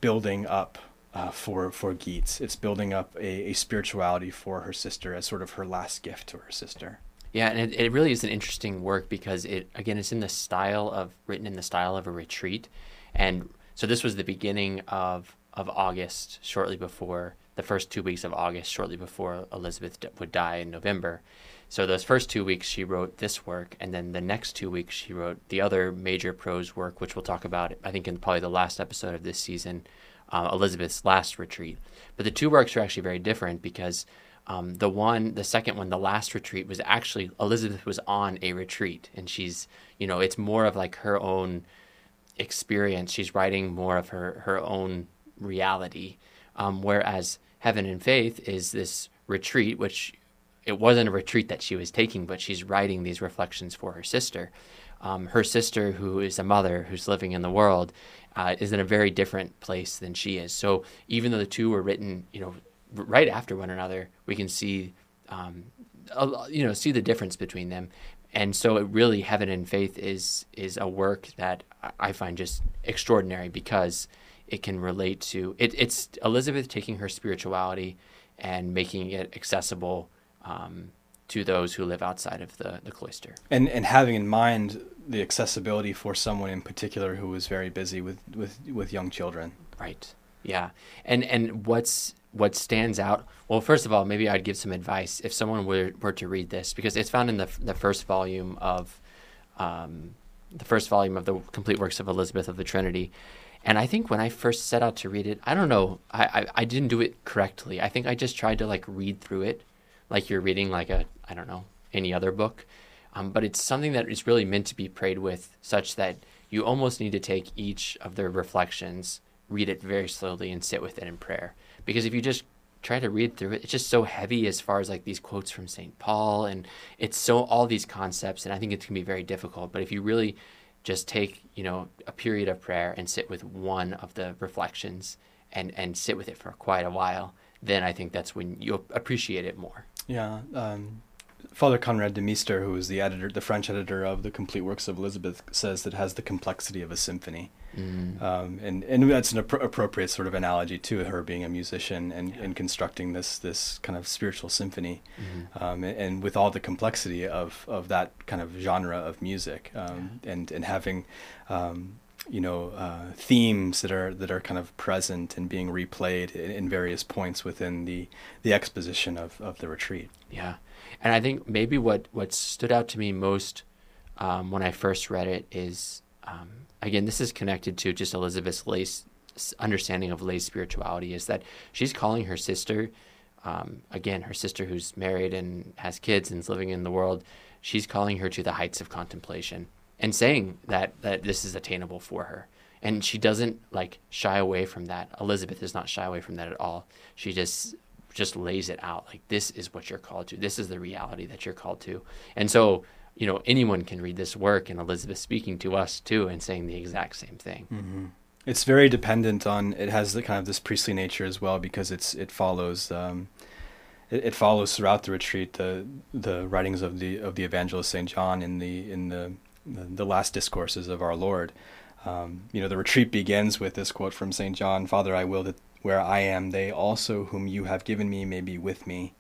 building up uh, for for Guites. It's building up a, a spirituality for her sister as sort of her last gift to her sister. Yeah, and it, it really is an interesting work because it again it's in the style of written in the style of a retreat, and so this was the beginning of of August, shortly before the first two weeks of August, shortly before Elizabeth would die in November. So those first two weeks she wrote this work, and then the next two weeks she wrote the other major prose work, which we'll talk about, I think, in probably the last episode of this season, uh, Elizabeth's last retreat. But the two works are actually very different because um, the one, the second one, the last retreat was actually Elizabeth was on a retreat, and she's, you know, it's more of like her own experience. She's writing more of her her own reality. Um, whereas heaven in faith is this retreat, which it wasn't a retreat that she was taking, but she's writing these reflections for her sister. Um, her sister, who is a mother who's living in the world, uh, is in a very different place than she is. So even though the two were written, you know, right after one another, we can see, um, you know, see the difference between them. And so it really, heaven in faith is is a work that I find just extraordinary because it can relate to it, it's Elizabeth taking her spirituality and making it accessible um, to those who live outside of the, the cloister. And and having in mind the accessibility for someone in particular who was very busy with, with, with young children. Right. Yeah. And and what's what stands out well first of all maybe i'd give some advice if someone were, were to read this because it's found in the, the first volume of um, the first volume of the complete works of elizabeth of the trinity and I think when I first set out to read it, I don't know, I, I, I didn't do it correctly. I think I just tried to like read through it like you're reading like a, I don't know, any other book. Um, but it's something that is really meant to be prayed with, such that you almost need to take each of the reflections, read it very slowly, and sit with it in prayer. Because if you just try to read through it, it's just so heavy as far as like these quotes from St. Paul, and it's so all these concepts, and I think it can be very difficult. But if you really just take you know a period of prayer and sit with one of the reflections and and sit with it for quite a while then i think that's when you'll appreciate it more yeah um, Father Conrad de Meester, who is the editor, the French editor of the Complete Works of Elizabeth, says that it has the complexity of a symphony. Mm. Um, and and that's an appro- appropriate sort of analogy to her being a musician and, yeah. and constructing this this kind of spiritual symphony, mm-hmm. um, and, and, with all the complexity of, of that kind of genre of music, um, yeah. and and having um, you know uh, themes that are that are kind of present and being replayed in, in, various points within the the exposition of, of the retreat. Yeah, and I think maybe what what stood out to me most um, when I first read it is um, again, this is connected to just Elizabeth's lay, understanding of lay spirituality is that she's calling her sister, um, again, her sister who's married and has kids and is living in the world, she's calling her to the heights of contemplation and saying that, that this is attainable for her. And she doesn't like shy away from that. Elizabeth does not shy away from that at all. She just just lays it out like this is what you're called to. This is the reality that you're called to. And so you know, anyone can read this work, and Elizabeth speaking to us too and saying the exact same thing. Mm-hmm. It's very dependent on. It has the kind of this priestly nature as well because it's it follows. Um, it, it, follows throughout the retreat the the writings of the of the evangelist Saint John in the in the the, the last discourses of our Lord. Um, you know, the retreat begins with this quote from Saint John: "Father, I will that where I am, they also whom you have given me may be with me."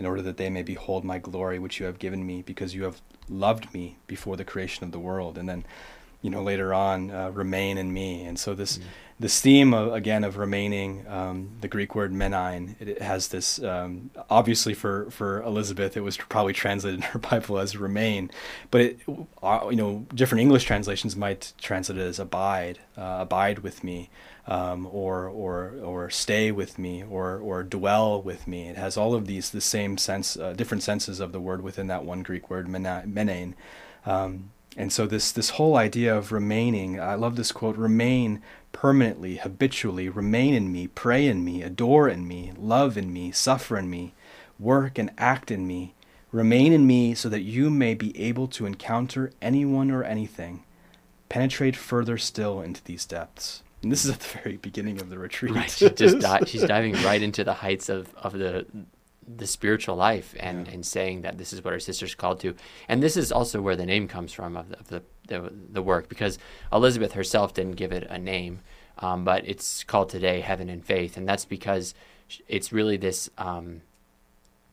in order that they may behold my glory which you have given me because you have loved me before the creation of the world and then you know later on uh, remain in me and so this mm. This theme of, again of remaining um, the greek word menein it, has this um, obviously for for elizabeth it was probably translated in her <laughs> bible as remain but it, uh, you know different english translations might translate it as abide uh, abide with me um, or or or stay with me or or dwell with me. It has all of these the same sense, uh, different senses of the word within that one Greek word menein. And so this this whole idea of remaining, I love this quote: "Remain permanently, habitually, remain in me, pray in me, adore in me, love in me, suffer in me, work and act in me." Remain in me so that you may be able to encounter anyone or anything. Penetrate further still into these depths. And this is at the very beginning of the retreat. Right. She just di- <laughs> she's diving right into the heights of, of the the spiritual life and, yeah. and saying that this is what our sister's called to. And this is also where the name comes from of the, of the, the, the, work because Elizabeth herself didn't give it a name, um, but it's called today Heaven in Faith. And that's because it's really this, um,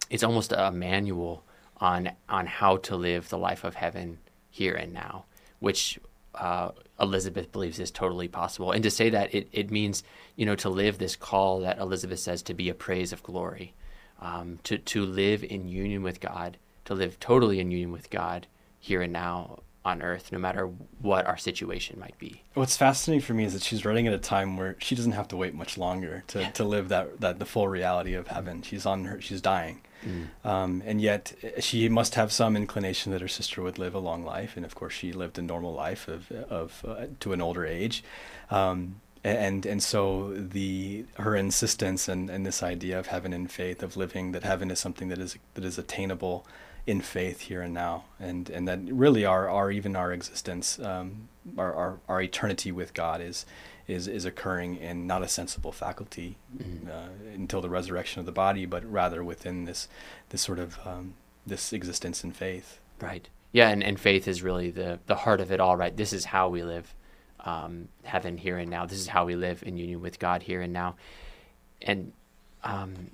it's almost a manual on, on how to live the life of heaven here and now, which uh, Elizabeth believes is totally possible. And to say that it, it means, you know, to live this call that Elizabeth says to be a praise of glory, um, to, to live in union with God, to live totally in union with God here and now on earth, no matter what our situation might be. What's fascinating for me is that she's writing at a time where she doesn't have to wait much longer to, yeah. to live that, that the full reality of heaven. She's on her, she's dying. Mm. Um, and yet she must have some inclination that her sister would live a long life. And of course she lived a normal life of, of uh, to an older age. Um, and and so the her insistence and, and this idea of heaven and faith of living that heaven is something that is that is attainable in faith here and now, and and that really our our even our existence, um, our, our our eternity with God is is is occurring in not a sensible faculty mm-hmm. uh, until the resurrection of the body, but rather within this this sort of um, this existence in faith. Right. Yeah, and, and faith is really the the heart of it all. Right. This is how we live um, heaven here and now. This is how we live in union with God here and now, and um,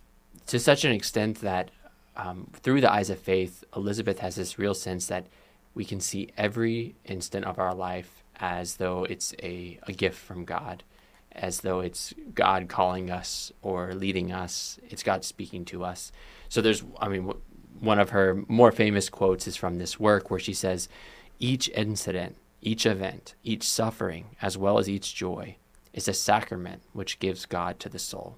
to such an extent that um, through the eyes of faith, Elizabeth has this real sense that we can see every instant of our life as though it's a, a gift from God, as though it's God calling us or leading us, it's God speaking to us. So there's, I mean, one of her more famous quotes is from this work where she says, Each incident, each event, each suffering, as well as each joy, is a sacrament which gives God to the soul.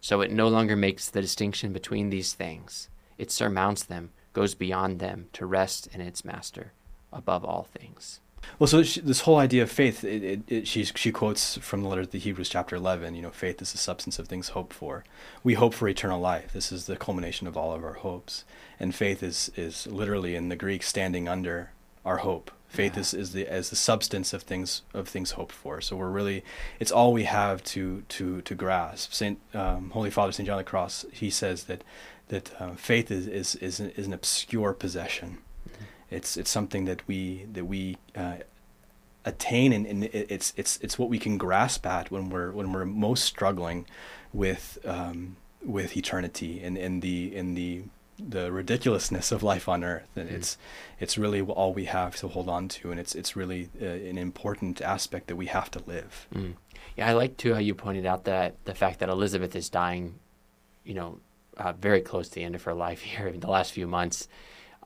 So it no longer makes the distinction between these things it surmounts them, goes beyond them to rest in its master above all things. Well, so this whole idea of faith, it, it, it, she, she quotes from the letter to the Hebrews, chapter 11, you know, faith is the substance of things hoped for. We hope for eternal life. This is the culmination of all of our hopes. And faith is, is literally in the Greek standing under our hope. Faith is, is the as the substance of things of things hoped for. So we're really it's all we have to to to grasp. Saint um, Holy Father Saint John of the Cross he says that that uh, faith is is is an, is an obscure possession. Mm-hmm. It's it's something that we that we uh, attain and, and, it's it's it's what we can grasp at when we're when we're most struggling with um, with eternity and in the in the the ridiculousness of life on earth and mm. it's it's really all we have to hold on to and it's it's really uh, an important aspect that we have to live mm. yeah i like too how you pointed out that the fact that elizabeth is dying you know uh, very close to the end of her life <laughs> here in the last few months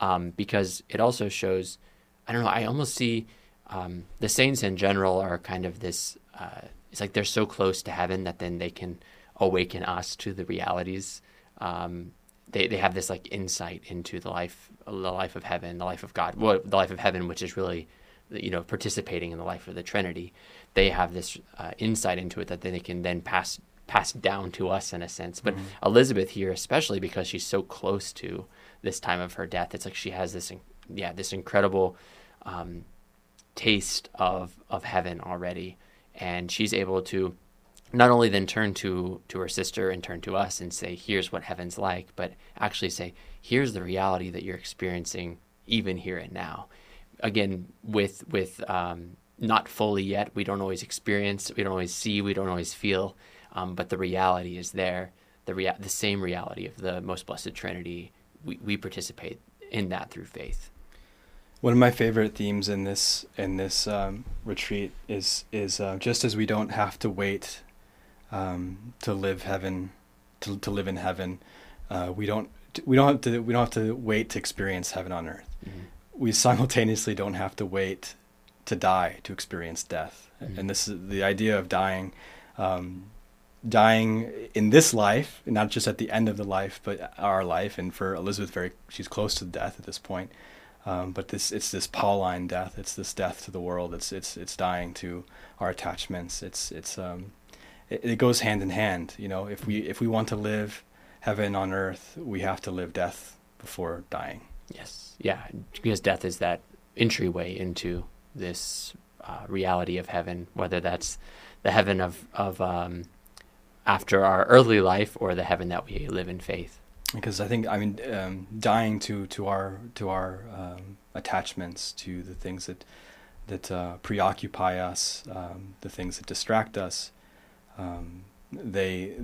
um, because it also shows i don't know i almost see um, the saints in general are kind of this uh, it's like they're so close to heaven that then they can awaken us to the realities um, they, they have this like insight into the life the life of heaven the life of god well, the life of heaven which is really you know participating in the life of the trinity. They have this uh, insight into it that they can then pass pass down to us in a sense. But mm-hmm. elizabeth here especially because she's so close to this time of her death it's like she has this yeah this incredible um, taste of of heaven already. And she's able to not only then turn to to her sister and turn to us and say here's what heaven's like but actually say here's the reality that you're experiencing even here and now. Again with with um, not fully yet we don't always experience we don't always see we don't always feel um, but the reality is there. The rea- the same reality of the most blessed trinity we, we participate in that through faith. One of my favorite themes in this in this um, retreat is is uh, just as we don't have to wait um, to live heaven, to to live in heaven. Uh, we don't we don't have to we don't have to wait to experience heaven on earth. Mm-hmm. We simultaneously don't have to wait to die to experience death. Mm-hmm. And this is the idea of dying. Um, dying in this life, not just at the end of the life, but our life. And for Elizabeth, very she's close to death at this point. Um, but this it's this Pauline death. It's this death to the world. It's it's it's dying to our attachments. It's it's um, it, it goes hand in hand. You know, if we if we want to live heaven on earth, we have to live death before dying. Yes, yeah, because death is that entryway into this uh, reality of heaven, whether that's the heaven of of um, after our earthly life or the heaven that we live in faith. Because I think I mean um, dying to to our to our um, attachments to the things that that uh, preoccupy us, um, the things that distract us, um, they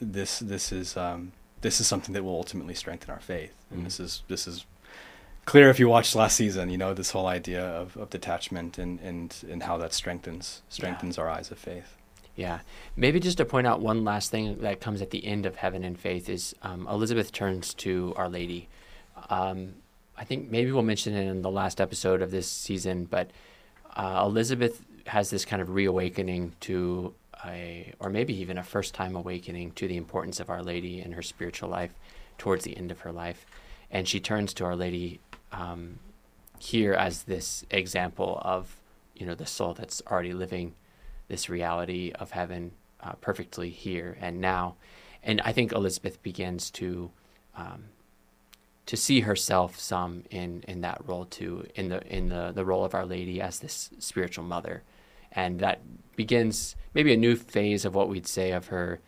this this is um, this is something that will ultimately strengthen our faith, and mm-hmm. this is this is clear if you watched last season. You know this whole idea of, of detachment and, and and how that strengthens strengthens yeah. our eyes of faith. Yeah, maybe just to point out one last thing that comes at the end of Heaven in Faith is um, Elizabeth turns to Our Lady. Um, I think maybe we'll mention it in the last episode of this season, but uh, Elizabeth has this kind of reawakening to a, or maybe even a first time awakening to the importance of Our Lady in her spiritual life towards the end of her life. And she turns to Our Lady um, here as this example of, you know, the soul that's already living this reality of heaven uh, perfectly here and now. And I think Elizabeth begins to um, to see herself some in, in that role too, in the in the, the role of Our Lady as this spiritual mother and that begins maybe a new phase of what we'd say of her.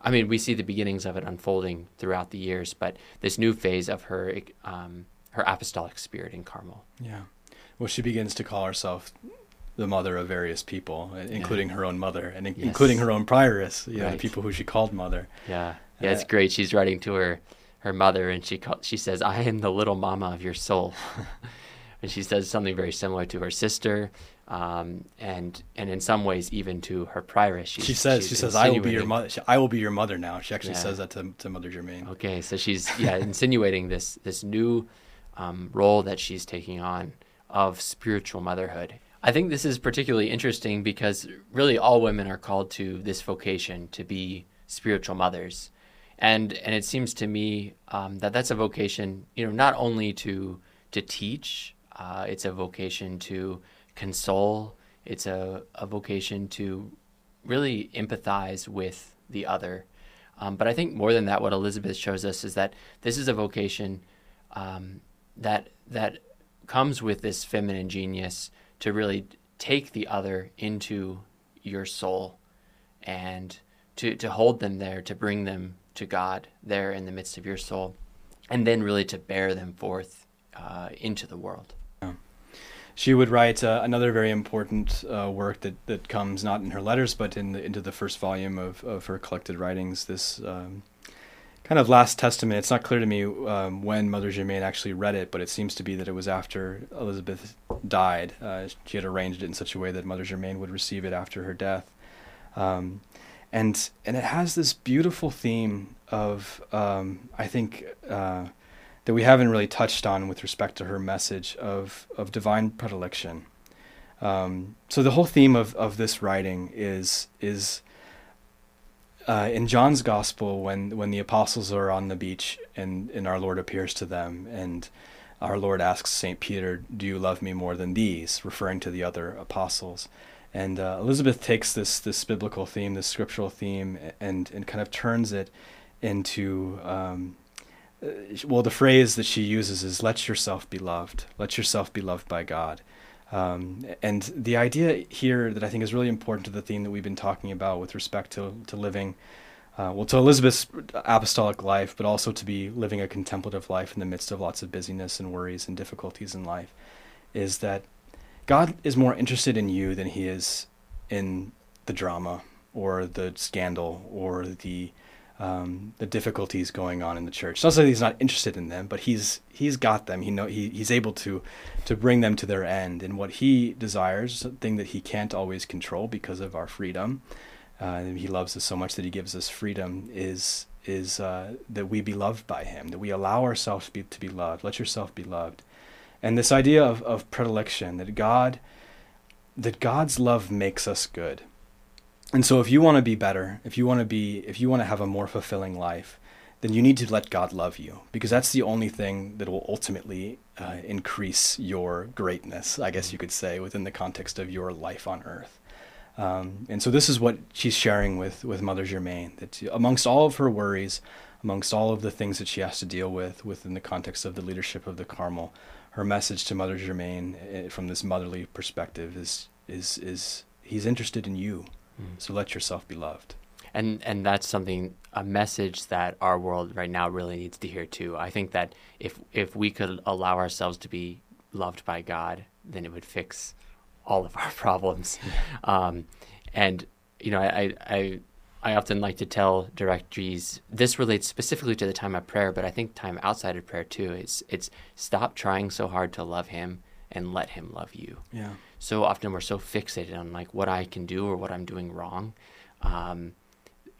I mean, we see the beginnings of it unfolding throughout the years, but this new phase of her um, her apostolic spirit in Carmel. Yeah, well, she begins to call herself the mother of various people, including yeah. her own mother and in- yes. including her own prioress. You know, the people who she called mother. Yeah, yeah, uh, it's great. She's writing to her her mother, and she call, she says, "I am the little mama of your soul." <laughs> and she says something very similar to her sister um, and and in some ways even to her prioress. she says she says I will be your mother. I will be your mother now. She actually yeah. says that to, to Mother Germaine. Okay, so she's yeah <laughs> insinuating this this new um, role that she's taking on of spiritual motherhood. I think this is particularly interesting because really all women are called to this vocation to be spiritual mothers, and and it seems to me um, that that's a vocation you know not only to to teach, uh, it's a vocation to console. It's a, a vocation to really empathize with the other. Um, but I think more than that, what Elizabeth shows us is that this is a vocation um, that that comes with this feminine genius to really take the other into your soul and to, to hold them there, to bring them to God there in the midst of your soul, and then really to bear them forth uh, into the world. She would write uh, another very important uh, work that, that comes not in her letters, but in the, into the first volume of, of her collected writings. This um, kind of last testament. It's not clear to me um, when Mother Germaine actually read it, but it seems to be that it was after Elizabeth died. Uh, she had arranged it in such a way that Mother Germaine would receive it after her death. Um, and and it has this beautiful theme of um, I think uh, that we haven't really touched on with respect to her message of of divine predilection. Um, so the whole theme of, of this writing is is uh, in John's gospel when when the apostles are on the beach and and our Lord appears to them and our Lord asks Saint Peter, "Do you love me more than these?" referring to the other apostles. And uh, Elizabeth takes this this biblical theme, this scriptural theme, and and kind of turns it into um, well, the phrase that she uses is "Let yourself be loved. Let yourself be loved by God." Um, and the idea here that I think is really important to the theme that we've been talking about with respect to to living, uh, well, to Elizabeth's apostolic life, but also to be living a contemplative life in the midst of lots of busyness and worries and difficulties in life, is that God is more interested in you than he is in the drama or the scandal or the um, the difficulties going on in the church. Not that he's not interested in them, but he's he's got them. He know he, he's able to to bring them to their end. And what he desires, a thing that he can't always control because of our freedom, uh, he loves us so much that he gives us freedom. Is is uh, that we be loved by him, that we allow ourselves to be to be loved. Let yourself be loved and this idea of, of predilection that god that god's love makes us good and so if you want to be better if you want to be if you want to have a more fulfilling life then you need to let god love you because that's the only thing that will ultimately uh, increase your greatness i guess you could say within the context of your life on earth. Um, and so this is what she's sharing with with mother Germaine that amongst all of her worries amongst all of the things that she has to deal with within the context of the leadership of the carmel her message to Mother Germaine eh, from this motherly perspective is is is he's interested in you, mm. so let yourself be loved. And and that's something a message that our world right now really needs to hear too. I think that if if we could allow ourselves to be loved by God, then it would fix all of our <laughs> problems. um, and you know, I, I I often like to tell directees this relates specifically to the time of prayer, but I think time outside of prayer too. It's it's stop trying so hard to love him and let him love you. Yeah. So often we're so fixated on like what I can do or what I'm doing wrong. Um,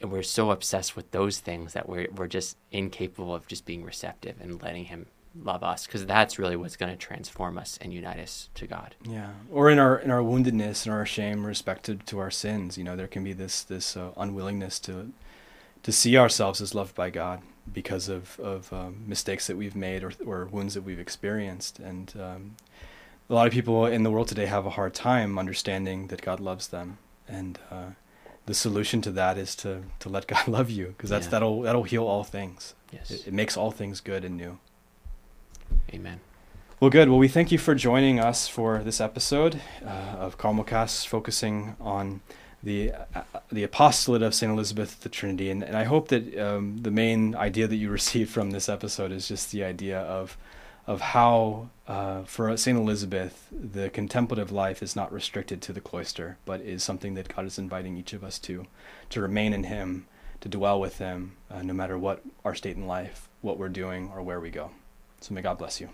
and we're so obsessed with those things that we're we're just incapable of just being receptive and letting him love us because that's really what's going to transform us and unite us to God. Yeah, or in our in our woundedness and our shame, respected to our sins, you know, there can be this this uh, unwillingness to to see ourselves as loved by God because of of um, mistakes that we've made or or wounds that we've experienced, and um, a lot of people in the world today have a hard time understanding that God loves them, and uh, the solution to that is to to let <laughs> God love you because that's yeah. that'll that'll heal all things. Yes, it, it makes all things good and new. Amen. Well, good. Well, we thank you for joining us for this episode uh, of Carmelcast, focusing on the uh, the apostolate of Saint Elizabeth the Trinity, and, and I hope that um, the main idea that you <laughs> received from this episode is just the idea of of how uh, for Saint Elizabeth the contemplative life is not restricted to the cloister, but is something that God is inviting each of us to to remain in Him, to dwell with Him, uh, no matter what our state in life, what we're doing, or where we go. So may God bless you.